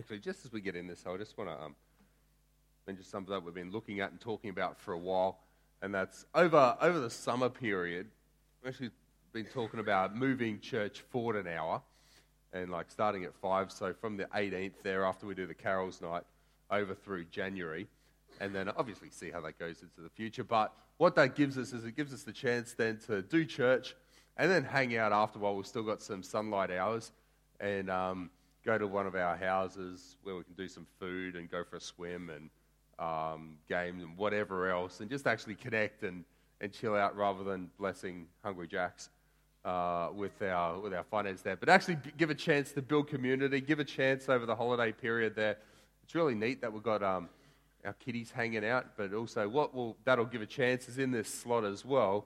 Actually, just as we get in this, I just want to um, mention something that we've been looking at and talking about for a while, and that's over over the summer period. We've actually been talking about moving church forward an hour, and like starting at five. So from the 18th there, after we do the carols night, over through January, and then obviously see how that goes into the future. But what that gives us is it gives us the chance then to do church and then hang out after while we've still got some sunlight hours and um, go to one of our houses where we can do some food and go for a swim and um, games and whatever else and just actually connect and, and chill out rather than blessing Hungry Jacks. Uh, with our with our finance there, but actually give a chance to build community, give a chance over the holiday period there. It's really neat that we've got um, our kiddies hanging out, but also what will that'll give a chance is in this slot as well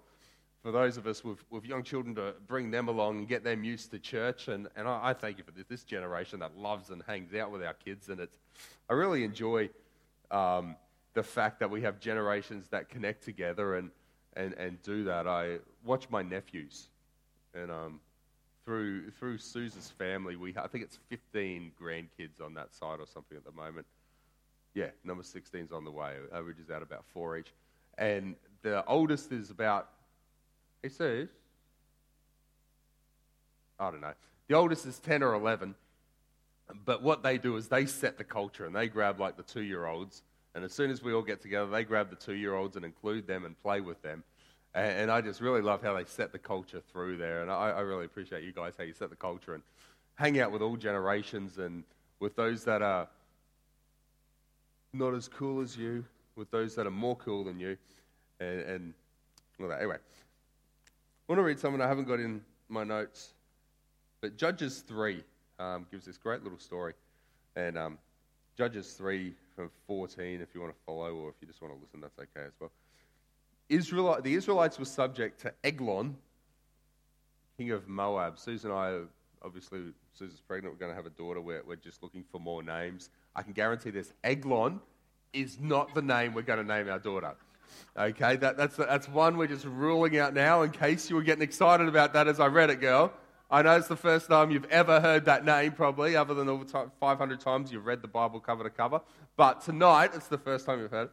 for those of us with, with young children to bring them along and get them used to church. And, and I, I thank you for this, this generation that loves and hangs out with our kids. And it's, I really enjoy um, the fact that we have generations that connect together and, and, and do that. I watch my nephews, and um, through, through Susan's family, we, I think it's 15 grandkids on that side or something at the moment. Yeah, number 16 is on the way. Averages out about four each. And the oldest is about he says, I don't know. The oldest is 10 or 11. But what they do is they set the culture and they grab like the two year olds. And as soon as we all get together, they grab the two year olds and include them and play with them. And, and, I just really love how they set the culture through there. And I, I really appreciate you guys, how you set the culture and hang out with all generations and with those that are not as cool as you, with those that are more cool than you. And, and well, anyway, I want to read something I haven't got in my notes, but Judges 3 um, gives this great little story. And um, Judges 3 from 14, if you want to follow, or if you just want to listen, that's okay as well. Israel, the Israelites were subject to Eglon, king of Moab. Susan and I, obviously, Susan's pregnant. We're going to have a daughter. We're, we're just looking for more names. I can guarantee this Eglon is not the name we're going to name our daughter. Okay, that, that's, that's one we're just ruling out now in case you were getting excited about that as I read it, girl. I know it's the first time you've ever heard that name, probably, other than all the time, 500 times you've read the Bible cover to cover. But tonight, it's the first time you've heard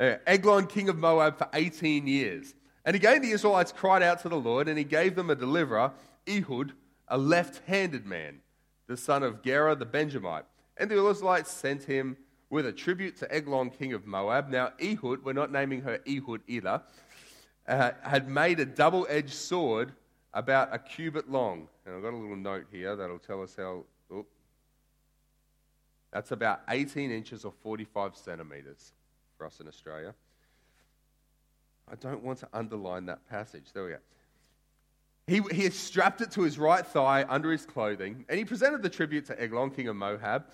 it. Eglon, king of Moab, for 18 years. And again, the Israelites cried out to the Lord, and he gave them a deliverer, Ehud, a left handed man, the son of Gera the Benjamite. And the Israelites sent him with a tribute to Eglon, king of Moab. Now, Ehud, we're not naming her Ehud either, uh, had made a double edged sword about a cubit long. And I've got a little note here that'll tell us how. Oh, that's about 18 inches or 45 centimeters for us in Australia. I don't want to underline that passage. There we go. He, he strapped it to his right thigh under his clothing, and he presented the tribute to Eglon, king of Moab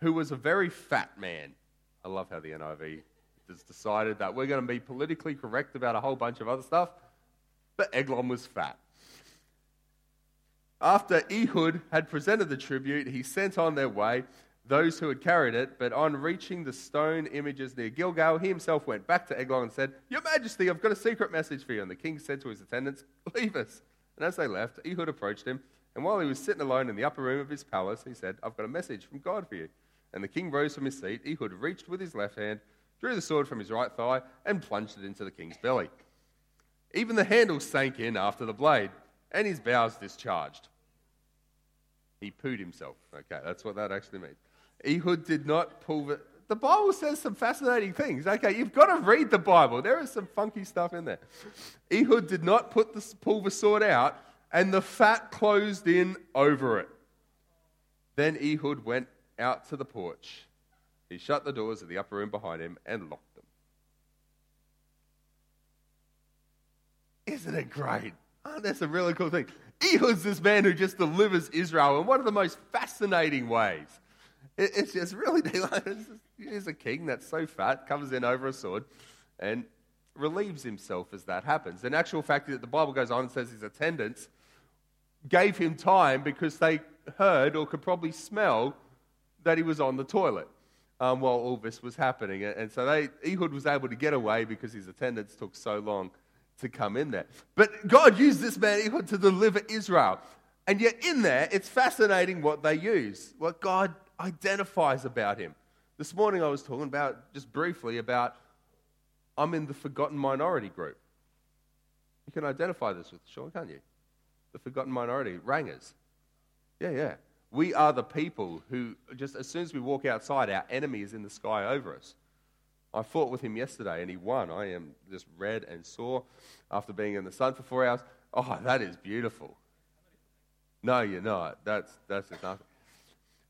who was a very fat man. I love how the NIV has decided that we're going to be politically correct about a whole bunch of other stuff, but Eglon was fat. After Ehud had presented the tribute, he sent on their way those who had carried it, but on reaching the stone images near Gilgal, he himself went back to Eglon and said, Your Majesty, I've got a secret message for you. And the king said to his attendants, Leave us. And as they left, Ehud approached him, and while he was sitting alone in the upper room of his palace, he said, I've got a message from God for you. And the king rose from his seat. Ehud reached with his left hand, drew the sword from his right thigh, and plunged it into the king's belly. Even the handle sank in after the blade, and his bowels discharged. He pooed himself. Okay, that's what that actually means. Ehud did not pull the. The Bible says some fascinating things. Okay, you've got to read the Bible. There is some funky stuff in there. Ehud did not put the, pull the sword out, and the fat closed in over it. Then Ehud went out to the porch. He shut the doors of the upper room behind him and locked them. Isn't it great? Oh, that's a really cool thing. Ehud's this man who just delivers Israel in one of the most fascinating ways. It's just really, he's a king that's so fat, comes in over a sword, and relieves himself as that happens. In actual fact, that the Bible goes on and says his attendants gave him time because they heard or could probably smell that he was on the toilet um, while all this was happening. And so they, Ehud was able to get away because his attendants took so long to come in there. But God used this man, Ehud, to deliver Israel. And yet, in there, it's fascinating what they use, what God identifies about him. This morning I was talking about, just briefly, about I'm in the forgotten minority group. You can identify this with Sean, can't you? The forgotten minority, rangers. Yeah, yeah. We are the people who, just as soon as we walk outside, our enemy is in the sky over us. I fought with him yesterday and he won. I am just red and sore after being in the sun for four hours. Oh, that is beautiful. No, you're not. That's, that's just nothing.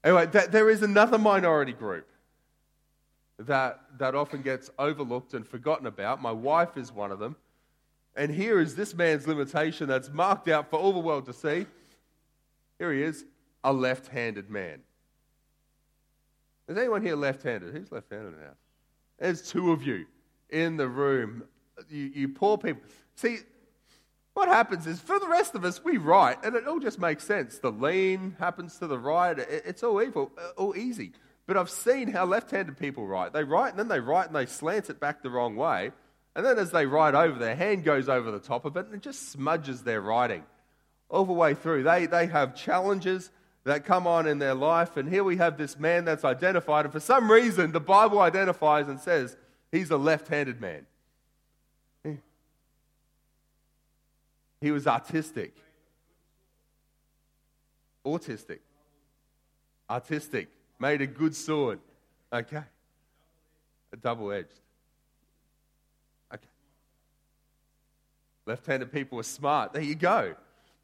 Anyway, there is another minority group that, that often gets overlooked and forgotten about. My wife is one of them. And here is this man's limitation that's marked out for all the world to see. Here he is, a left handed man. Is anyone here left handed? Who's left handed now? There's two of you in the room. You, you poor people. See, what happens is for the rest of us, we write, and it all just makes sense. The lean happens to the right. It's all evil, uh, all easy. But I've seen how left handed people write. They write and then they write and they slant it back the wrong way. And then as they write over, their hand goes over the top of it and it just smudges their writing all the way through. They, they have challenges that come on in their life. And here we have this man that's identified. And for some reason, the Bible identifies and says he's a left handed man. He was artistic, autistic, artistic made a good sword. Okay. A double edged. Okay. Left handed people are smart. There you go.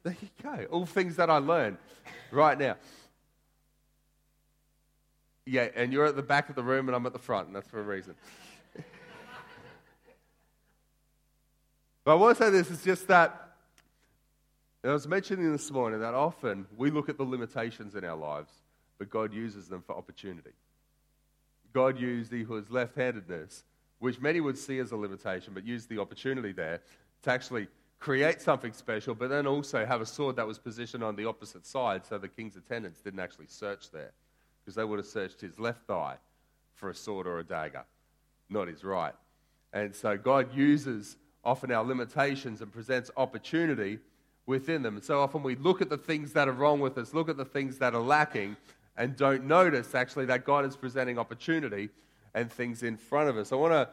There you go. All things that I learned right now. Yeah, and you're at the back of the room and I'm at the front, and that's for a reason. but I want to say this is just that I was mentioning this morning that often we look at the limitations in our lives but God uses them for opportunity. God used his left handedness, which many would see as a limitation, but used the opportunity there to actually create something special, but then also have a sword that was positioned on the opposite side so the king's attendants didn't actually search there, because they would have searched his left thigh for a sword or a dagger, not his right. And so God uses often our limitations and presents opportunity within them. And so often we look at the things that are wrong with us, look at the things that are lacking, and don't notice actually that God is presenting opportunity and things in front of us. I want to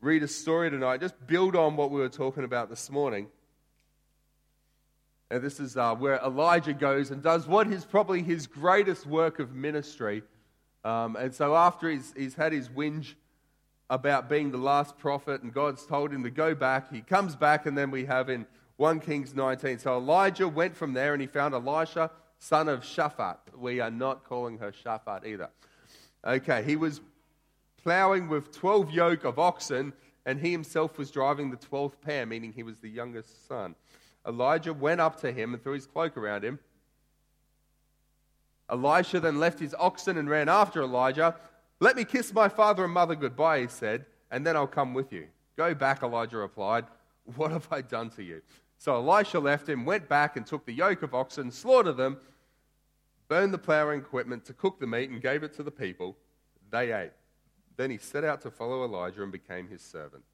read a story tonight, just build on what we were talking about this morning. And this is uh, where Elijah goes and does what is probably his greatest work of ministry. Um, and so, after he's, he's had his whinge about being the last prophet, and God's told him to go back, he comes back, and then we have in 1 Kings 19. So, Elijah went from there and he found Elisha son of Shaphat. We are not calling her Shaphat either. Okay, he was plowing with 12 yoke of oxen, and he himself was driving the 12th pair, meaning he was the youngest son. Elijah went up to him and threw his cloak around him. Elisha then left his oxen and ran after Elijah. Let me kiss my father and mother goodbye, he said, and then I'll come with you. Go back, Elijah replied. What have I done to you? So Elisha left him, went back and took the yoke of oxen, slaughtered them, burned the plowing equipment to cook the meat, and gave it to the people. They ate. Then he set out to follow Elijah and became his servant.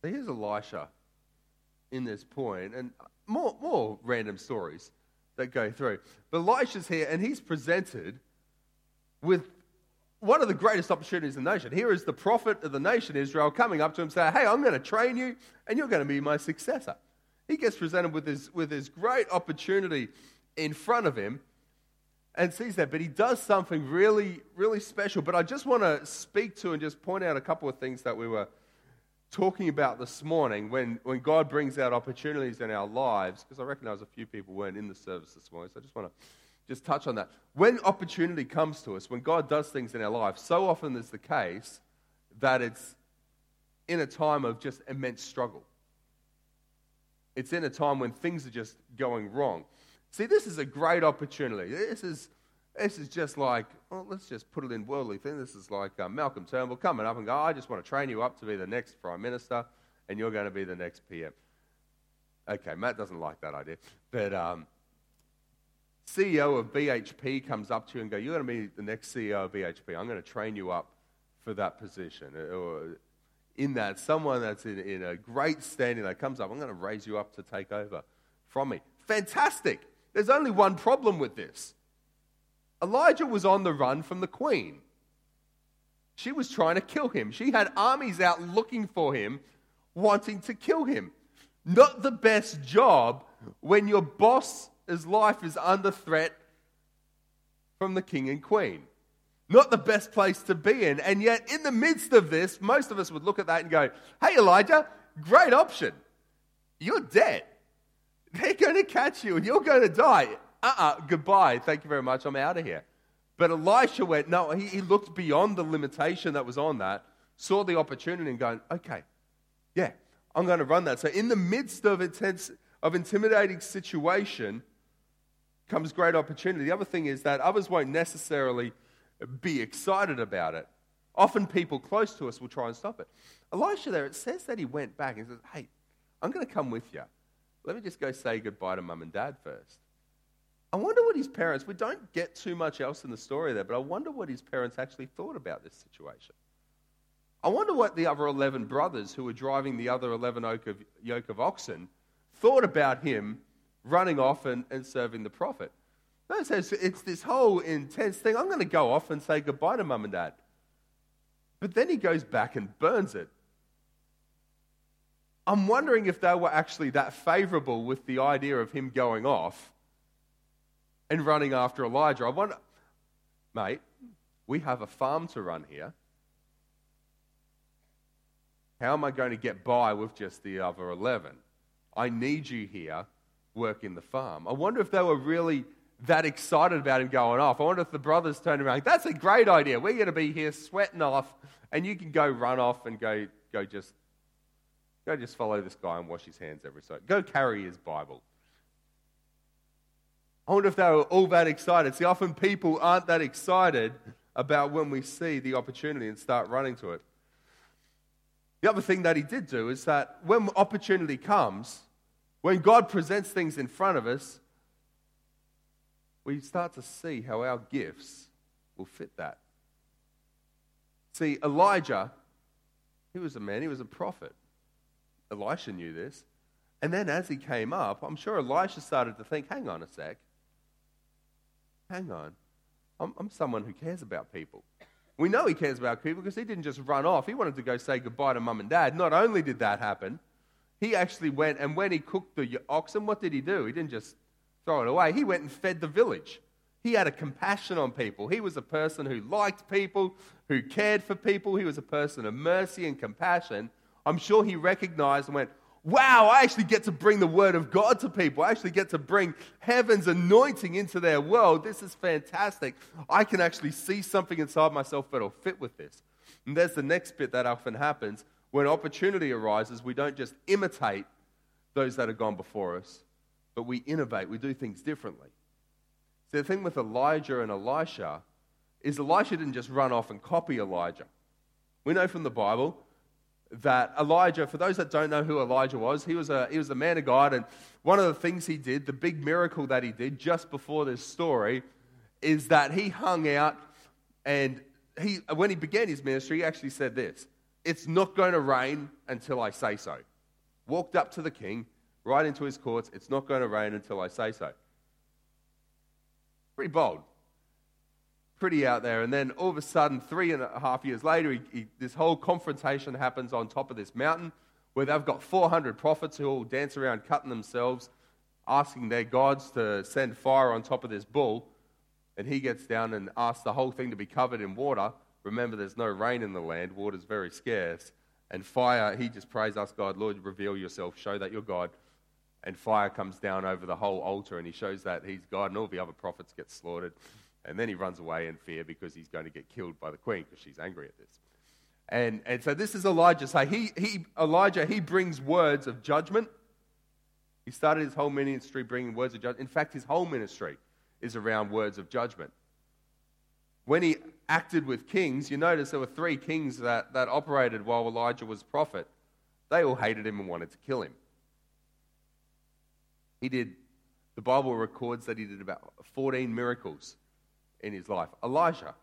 So here's Elisha in this point, and more, more random stories that go through. But Elisha's here, and he's presented with one of the greatest opportunities in the nation. Here is the prophet of the nation, Israel, coming up to him saying, Hey, I'm going to train you and you're going to be my successor. He gets presented with this, with this great opportunity in front of him and sees that. But he does something really, really special. But I just want to speak to and just point out a couple of things that we were talking about this morning when, when God brings out opportunities in our lives, because I recognize a few people weren't in the service this morning. So I just want to just touch on that. When opportunity comes to us, when God does things in our life, so often is the case that it's in a time of just immense struggle. It's in a time when things are just going wrong. See, this is a great opportunity. This is, this is just like, well, let's just put it in worldly thing. This is like uh, Malcolm Turnbull coming up and go, I just want to train you up to be the next Prime Minister, and you're going to be the next PM. Okay, Matt doesn't like that idea. But um, CEO of BHP comes up to you and go, You're going to be the next CEO of BHP. I'm going to train you up for that position. In that, someone that's in, in a great standing that comes up, I'm going to raise you up to take over from me. Fantastic. There's only one problem with this Elijah was on the run from the queen. She was trying to kill him. She had armies out looking for him, wanting to kill him. Not the best job when your boss's life is under threat from the king and queen. Not the best place to be in. And yet, in the midst of this, most of us would look at that and go, Hey, Elijah, great option. You're dead. They're going to catch you and you're going to die. Uh uh-uh, uh goodbye. Thank you very much. I'm out of here. But Elisha went, No, he, he looked beyond the limitation that was on that, saw the opportunity and going, Okay, yeah, I'm going to run that. So, in the midst of intense, of intimidating situation, comes great opportunity. The other thing is that others won't necessarily be excited about it. Often people close to us will try and stop it. Elisha, there, it says that he went back and says, Hey, I'm going to come with you. Let me just go say goodbye to mum and dad first. I wonder what his parents, we don't get too much else in the story there, but I wonder what his parents actually thought about this situation. I wonder what the other 11 brothers who were driving the other 11 yoke of, oxen thought about him running off and, and serving the prophet. No, so it's this whole intense thing. I'm going to go off and say goodbye to mum and dad. But then he goes back and burns it. I'm wondering if they were actually that favorable with the idea of him going off and running after Elijah. I wonder, mate, we have a farm to run here. How am I going to get by with just the other 11? I need you here working the farm. I wonder if they were really that excited about him going off. I wonder if the brothers turned around, that's a great idea. We're going to be here sweating off, and you can go run off and go, go just go just follow this guy and wash his hands every so. Go carry his Bible. I wonder if they were all that excited. See, often people aren't that excited about when we see the opportunity and start running to it. The other thing that he did do is that when opportunity comes, when God presents things in front of us, we start to see how our gifts will fit that. See, Elijah, he was a man, he was a prophet. Elisha knew this. And then as he came up, I'm sure Elisha started to think, hang on a sec. Hang on. I'm, I'm someone who cares about people. We know he cares about people because he didn't just run off. He wanted to go say goodbye to mum and dad. Not only did that happen, he actually went and when he cooked the oxen, what did he do? He didn't just throw it away. He went and fed the village. He had a compassion on people. He was a person who liked people, who cared for people. He was a person of mercy and compassion. I'm sure he recognized and went, Wow, I actually get to bring the word of God to people. I actually get to bring heaven's anointing into their world. This is fantastic. I can actually see something inside myself that'll fit with this. And there's the next bit that often happens. When opportunity arises, we don't just imitate those that have gone before us, but we innovate, we do things differently. See, the thing with Elijah and Elisha is Elisha didn't just run off and copy Elijah. We know from the Bible that Elijah, for those that don't know who Elijah was, he was, a, he was a man of God. And one of the things he did, the big miracle that he did just before this story, is that he hung out and he, when he began his ministry, he actually said this It's not going to rain until I say so. Walked up to the king, right into his courts. It's not going to rain until I say so. Pretty bold. Pretty out there. And then all of a sudden, three and a half years later, he, he, this whole confrontation happens on top of this mountain where they've got 400 prophets who all dance around cutting themselves, asking their gods to send fire on top of this bull. And he gets down and asks the whole thing to be covered in water. Remember, there's no rain in the land, water's very scarce. And fire, he just prays us, God, Lord, reveal yourself, show that you're God and fire comes down over the whole altar, and he shows that he's God, and all the other prophets get slaughtered. And then he runs away in fear because he's going to get killed by the queen because she's angry at this. And, and so this is Elijah. So he, he, Elijah, he brings words of judgment. He started his whole ministry bringing words of judgment. In fact, his whole ministry is around words of judgment. When he acted with kings, you notice there were three kings that, that operated while Elijah was prophet. They all hated him and wanted to kill him. He did, the Bible records that he did about 14 miracles in his life. Elijah,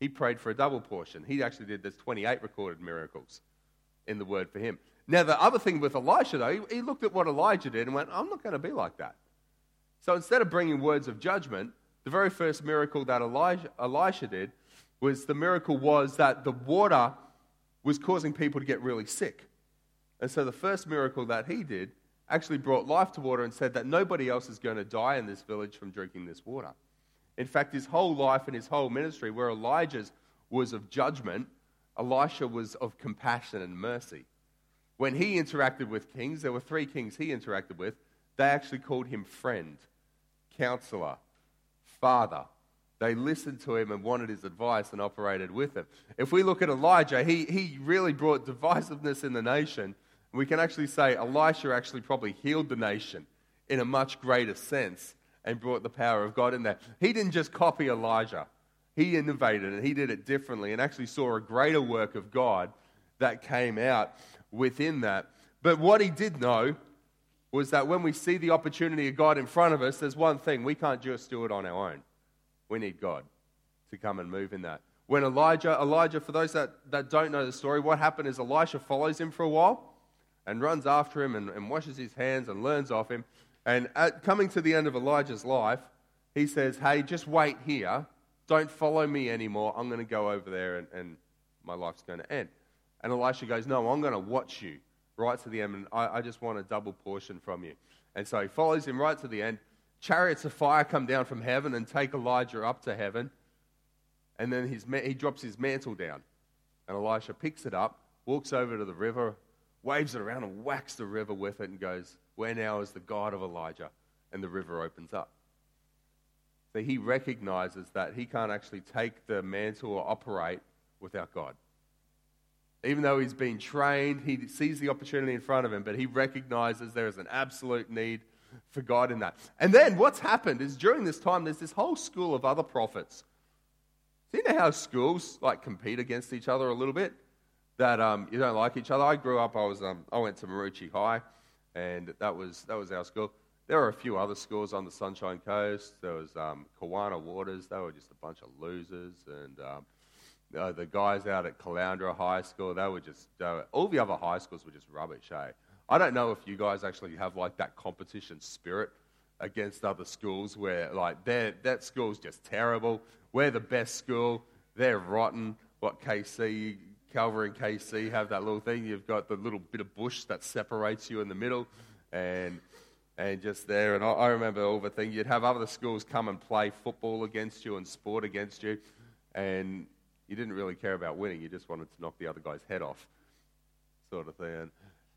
he prayed for a double portion. He actually did, there's 28 recorded miracles. in the word for him. Now, the other thing with Elisha, though, he, he looked at what Elijah did and went, I'm not going to be like that. So instead of bringing words of judgment, the very first miracle that Elijah, Elisha did was the miracle was that the water was causing people to get really sick. And so the first miracle that he did actually brought life to water and said that nobody else is going to die in this village from drinking this water. In fact, his whole life and his whole ministry, where Elijah's was of judgment, Elisha was of compassion and mercy. When he interacted with kings, there were three kings he interacted with, they actually called him friend, counselor, father. They listened to him and wanted his advice and operated with him. If we look at Elijah, he, he really brought divisiveness in the nation. We can actually say Elisha actually probably healed the nation in a much greater sense and brought the power of God in there. He didn't just copy Elijah, he innovated and he did it differently and actually saw a greater work of God that came out within that. But what he did know was that when we see the opportunity of God in front of us, there's one thing we can't just do it on our own. We need God to come and move in that. When Elijah, Elijah, for those that, that don't know the story, what happened is Elisha follows him for a while and runs after him and, and washes his hands and learns off him. And at, coming to the end of Elijah's life, he says, Hey, just wait here. Don't follow me anymore. I'm going to go over there and, and my life's going to end. And Elisha goes, No, I'm going to watch you right to the end, and I, I just want a double portion from you. And so he follows him right to the end. Chariots of fire come down from heaven and take Elijah up to heaven. And then his, he drops his mantle down. And Elisha picks it up, walks over to the river, waves it around, and whacks the river with it, and goes, Where now is the God of Elijah? And the river opens up. So he recognizes that he can't actually take the mantle or operate without God. Even though he's been trained, he sees the opportunity in front of him, but he recognizes there is an absolute need for God in that. And then what's happened is during this time, there's this whole school of other prophets. So you know how schools like compete against each other a little bit? That um, you don't like each other. I grew up. I was um, I went to Maroochy High, and that was that was our school. There were a few other schools on the Sunshine Coast. There was um, Kawana Waters. They were just a bunch of losers, and um, uh, the guys out at Caloundra High School, they were just, uh, all the other high schools were just rubbish, eh? I don't know if you guys actually have like that competition spirit against other schools where like that school's just terrible. We're the best school. They're rotten. What KC, Calvary and KC have that little thing. You've got the little bit of bush that separates you in the middle, and and just there. And I, I remember all the thing. You'd have other schools come and play football against you and sport against you, and you didn't really care about winning. You just wanted to knock the other guy's head off, sort of thing.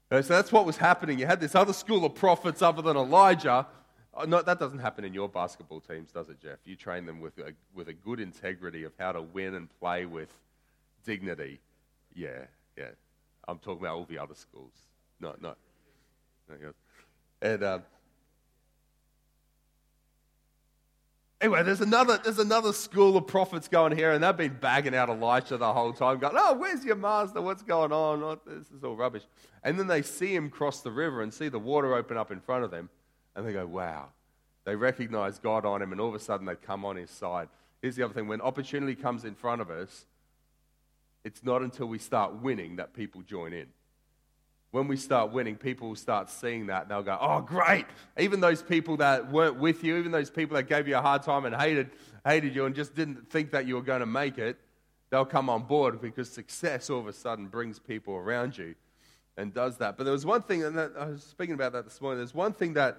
And so that's what was happening. You had this other school of prophets other than Elijah. Oh, no, that doesn't happen in your basketball teams, does it, Jeff? You train them with a, with a good integrity of how to win and play with dignity. Yeah, yeah. I'm talking about all the other schools. No, no. And um, Anyway, there's another, there's another school of prophets going here, and they've been bagging out Elisha the whole time, going, Oh, where's your master? What's going on? Oh, this is all rubbish. And then they see him cross the river and see the water open up in front of them, and they go, Wow. They recognize God on him, and all of a sudden they come on his side. Here's the other thing when opportunity comes in front of us, it's not until we start winning that people join in when we start winning, people will start seeing that they'll go, oh, great. Even those people that weren't with you, even those people that gave you a hard time and hated, hated you and just didn't think that you were going to make it, they'll come on board because success all of a sudden brings people around you and does that. But there was one thing, and that, I was speaking about that this morning. There's one thing that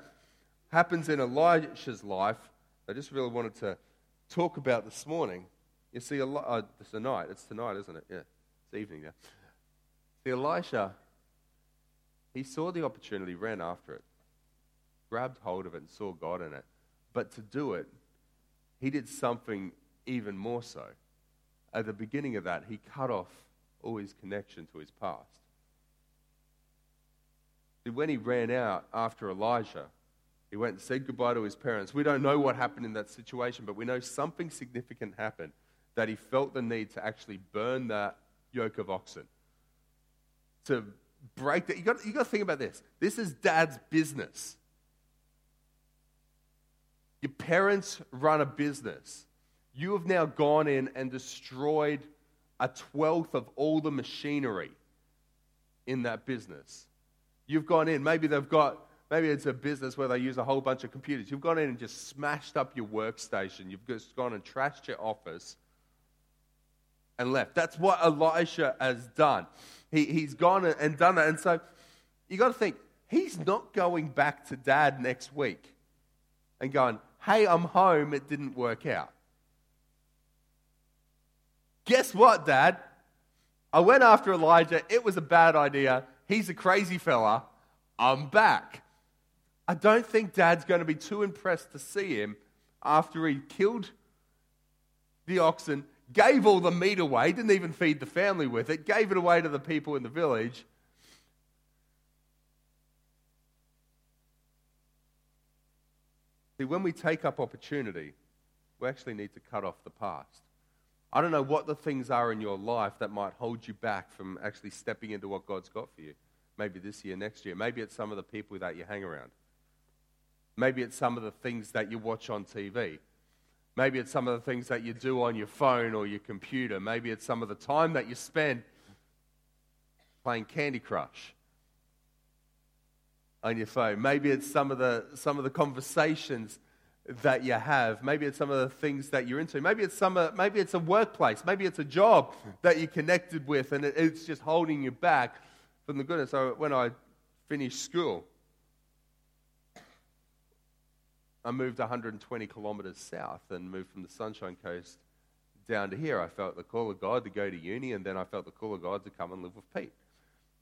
happens in Elisha's life I just really wanted to talk about this morning. You see, uh, it's tonight. It's tonight, isn't it? Yeah, it's evening now. See, Elisha he saw the opportunity, ran after it, grabbed hold of it, and saw God in it. But to do it, he did something even more so. At the beginning of that, he cut off all his connection to his past. See, when he ran out after Elijah, he went and said goodbye to his parents. We don't know what happened in that situation, but we know something significant happened that he felt the need to actually burn that yoke of oxen, to break that. You've got, you got to think about this. This is dad's business. Your parents run a business. You have now gone in and destroyed a twelfth of all the machinery in that business. You've gone in, maybe they've got, maybe it's a business where they use a whole bunch of computers. You've gone in and just smashed up your workstation. You've just gone and trashed your office and left. That's what Elisha has done. He, he's gone and done that. And so you got to think, he's not going back to dad next week and going, hey, I'm home, it didn't work out. Guess what, dad? I went after Elijah. It was a bad idea. He's a crazy fella. I'm back. I don't think dad's going to be too impressed to see him after he killed the oxen, gave all the meat away, didn't even feed the family with it, gave it away to the people in the village. See, when we take up opportunity, we actually need to cut off the past. I don't know what the things are in your life that might hold you back from actually stepping into what God's got for you. Maybe this year, next year. Maybe it's some of the people that you hang around. Maybe it's some of the things that you watch on TV. Maybe it's some of the things that you do on your phone or your computer. Maybe it's some of the time that you spend playing Candy Crush on your phone. Maybe it's some of the, some of the conversations that you have. Maybe it's some of the things that you're into. Maybe it's some. Maybe it's a workplace. Maybe it's a job that you're connected with, and it's just holding you back from the goodness. So when I finished school, I moved 120 kilometers south and moved from the Sunshine Coast down to here. I felt the call of God to go to uni, and then I felt the call of God to come and live with Pete.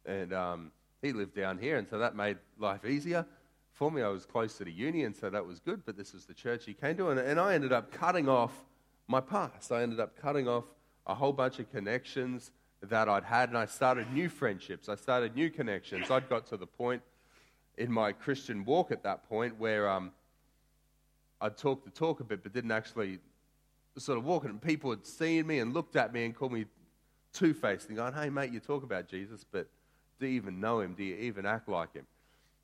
And um, he lived down here, and so that made life easier for me. I was closer to uni, and so that was good, but this was the church he came to. And, and I ended up cutting off my past. I ended up cutting off a whole bunch of connections that I'd had, and I started new friendships. I started new connections. I'd got to the point in my Christian walk at that point where um, I'd talk the talk a bit, but didn't actually sort of walk it. And people had seen me and looked at me and called me two faced and going, hey, mate, you talk about Jesus, but do you even know him? Do you even act like him?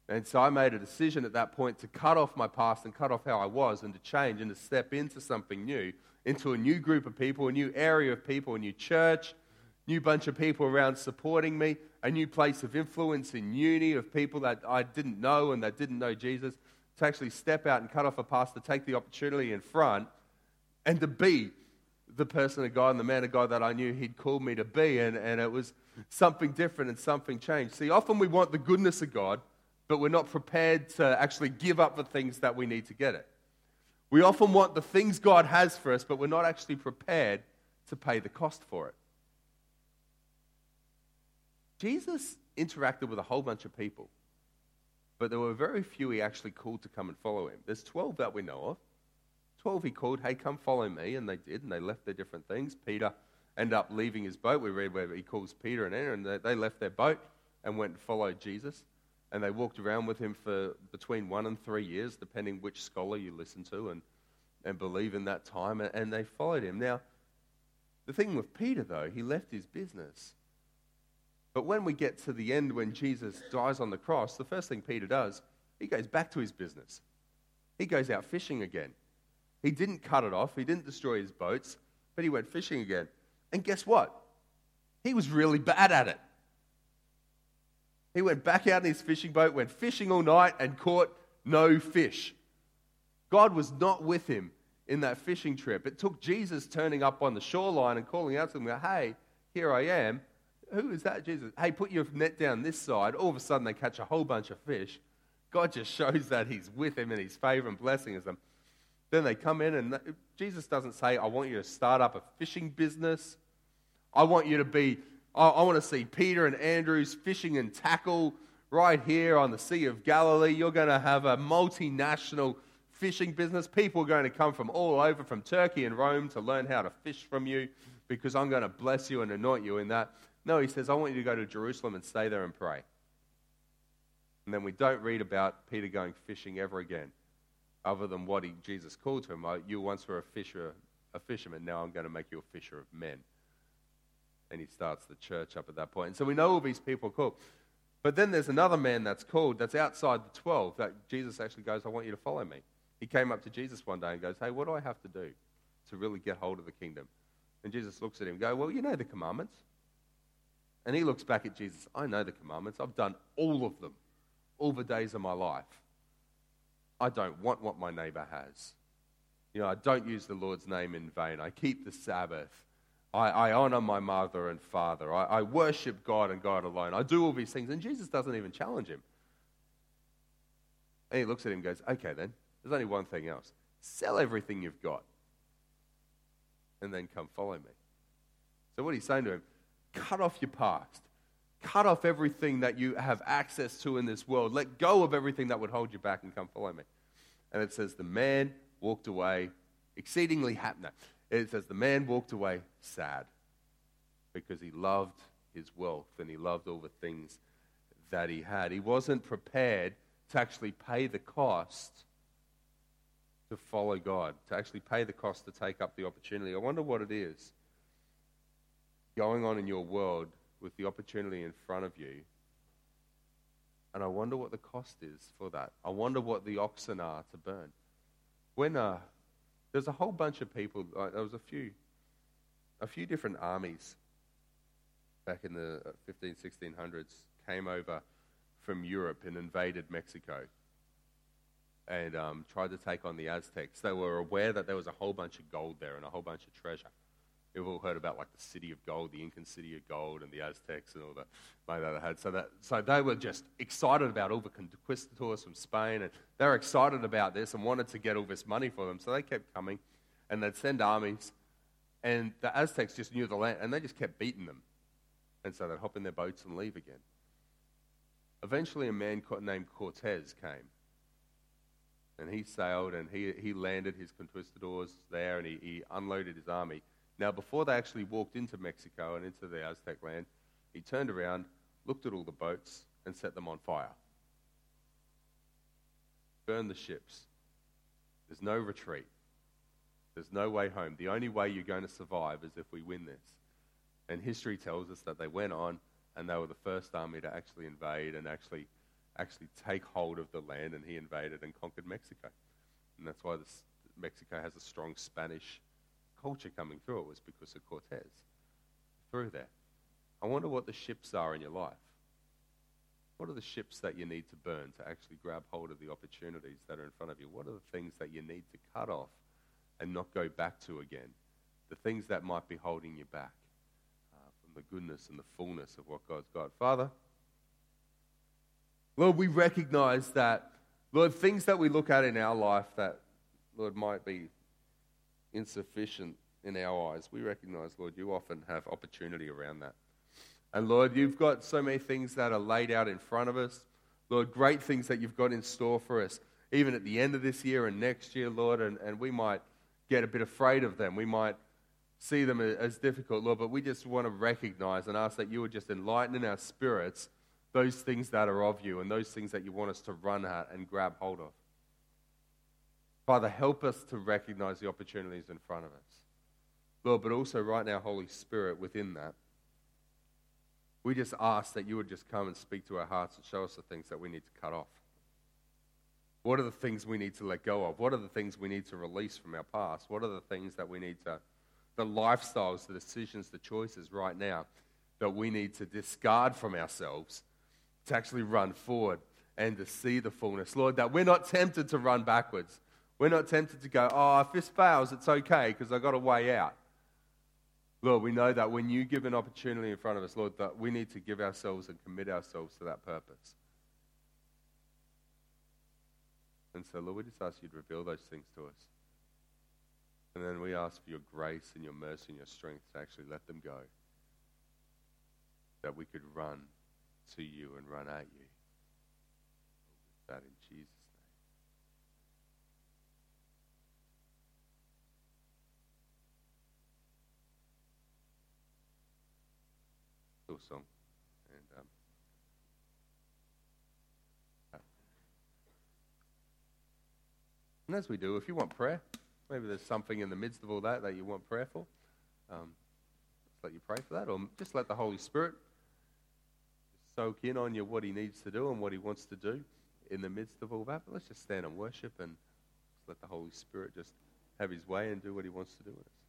And so I made a decision at that point to cut off my past and cut off how I was and to change and to step into something new, into a new group of people, a new area of people, a new church, new bunch of people around supporting me, a new place of influence in uni of people that I didn't know and that didn't know Jesus, to actually step out and cut off a past, to take the opportunity in front and to be the person of God and the man of God that I knew He'd called me to be. And, and it was something different and something changed. See, often we want the goodness of God but we're not prepared to actually give up the things that we need to get it. We often want the things God has for us, but we're not actually prepared to pay the cost for it. Jesus interacted with a whole bunch of people, but there were very few he actually called to come and follow him. There's 12 that we know of. 12 he called, hey, come follow me, and they did, and they left their different things. Peter ended up leaving his boat. We read where he calls Peter and Andrew, and they left their boat and went and followed Jesus and they walked around with him for between one and three years, depending which scholar you listen to and, and believe in that time, and they followed him. Now, the thing with Peter, though, he left his business. But when we get to the end, when Jesus dies on the cross, the first thing Peter does, he goes back to his business. He goes out fishing again. He didn't cut it off, he didn't destroy his boats, but he went fishing again. And guess what? He was really bad at it. He went back out in his fishing boat, went fishing all night, and caught no fish. God was not with him in that fishing trip. It took Jesus turning up on the shoreline and calling out to him, Hey, here I am. Who is that, Jesus? Hey, put your net down this side. All of a sudden, they catch a whole bunch of fish. God just shows that He's with him and His favor and blessing them. Then they come in, and Jesus doesn't say, I want you to start up a fishing business. I want you to be I, I want to see Peter and Andrews fishing and tackle right here on the Sea of Galilee. You're going to have a multinational fishing business. People are going to come from all over, from Turkey and Rome, to learn how to fish from you because I'm going to bless you and anoint you in that. No, he says, I want you to go to Jerusalem and stay there and pray. And then we don't read about Peter going fishing ever again, other than what he, Jesus called him. You once were a fisher, a fisherman. Now I'm going to make you a fisher of men and he starts the church up at that point. And so we know all these people are called. But then there's another man that's called that's outside the 12 that Jesus actually goes, I want you to follow me. He came up to Jesus one day and goes, Hey, what do I have to do to really get hold of the kingdom? And Jesus looks at him and goes, Well, you know the commandments. And he looks back at Jesus. I know the commandments. I've done all of them, all the days of my life. I don't want what my neighbor has. You know, I don't use the Lord's name in vain. I keep the Sabbath. I, I honor my mother and father. I, I worship God and God alone. I do all these things. And Jesus doesn't even challenge him. And he looks at him and goes, Okay, then, there's only one thing else. Sell everything you've got and then come follow me. So, what he's saying to him, cut off your past. Cut off everything that you have access to in this world. Let go of everything that would hold you back and come follow me. And it says, The man walked away exceedingly happy. No, it says, The man walked away sad because he loved his wealth and he loved all the things that he had. He wasn't prepared to actually pay the cost to follow God, to actually pay the cost to take up the opportunity. I wonder what it is going on in your world with the opportunity in front of you. And I wonder what the cost is for that. I wonder what the oxen are to burn. When uh, there's a whole bunch of people, uh, there was a few, a few different armies back in the 15, uh, 1600s came over from Europe and invaded Mexico and um, tried to take on the Aztecs. They were aware that there was a whole bunch of gold there and a whole bunch of treasure. You've all heard about like the city of gold, the Incan city of gold, and the Aztecs and all the money that they had. So that so they were just excited about all the conquistadors from Spain, and they were excited about this and wanted to get all this money for them. So they kept coming, and they'd send armies, and the Aztecs just knew the land, and they just kept beating them, and so they'd hop in their boats and leave again. Eventually, a man named Cortez came. And he sailed and he, he landed his conquistadors there and he, he unloaded his army. Now, before they actually walked into Mexico and into the Aztec land, he turned around, looked at all the boats, and set them on fire. Burn the ships. There's no retreat. There's no way home. The only way you're going to survive is if we win this. And history tells us that they went on and they were the first army to actually invade and actually, actually take hold of the land, and he invaded and conquered Mexico. And that's why this, Mexico has a strong Spanish culture coming through. It was because of Cortez through there. I wonder what the ships are in your life. What are the ships that you need to burn to actually grab hold of the opportunities that are in front of you? What are the things that you need to cut off and not go back to again? The things that might be holding you back uh, from the goodness and the fullness of what God's got. Father, Lord, we recognize that, Lord, things that we look at in our life that, Lord, might be insufficient in our eyes, we recognize, Lord, you often have opportunity around that. And Lord, you've got so many things that are laid out in front of us. Lord, great things that you've got in store for us, even at the end of this year and next year, Lord, and, and we might get a bit afraid of them. We might see them as difficult, Lord, but we just want to recognize and ask that you would just enlighten in our spirits those things that are of you and those things that you want us to run at and grab hold of. Father, help us to recognize the opportunities in front of us. Lord, but also right now, Holy Spirit, within that, we just ask that you would just come and speak to our hearts and show us the things that we need to cut off. What are the things we need to let go of? What are the things we need to release from our past? What are the things that we need to the lifestyles, the decisions, the choices right now that we need to discard from ourselves to actually run forward and to see the fullness. Lord, that we're not tempted to run backwards. We're not tempted to go, oh, if this fails, it's okay because I got a way out. Lord, we know that when you give an opportunity in front of us, Lord, that we need to give ourselves and commit ourselves to that purpose. And so, Lord, we just ask you to reveal those things to us. And then we ask for your grace and your mercy and your strength to actually let them go. That we could run to you and run at you. That in Jesus' name. Little song. And, um, and as we do, if you want prayer, Maybe there's something in the midst of all that that you want prayer for. Um, let you pray for that, or just let the Holy Spirit soak in on you what He needs to do and what He wants to do in the midst of all that. But let's just stand and worship and let the Holy Spirit just have His way and do what He wants to do with us.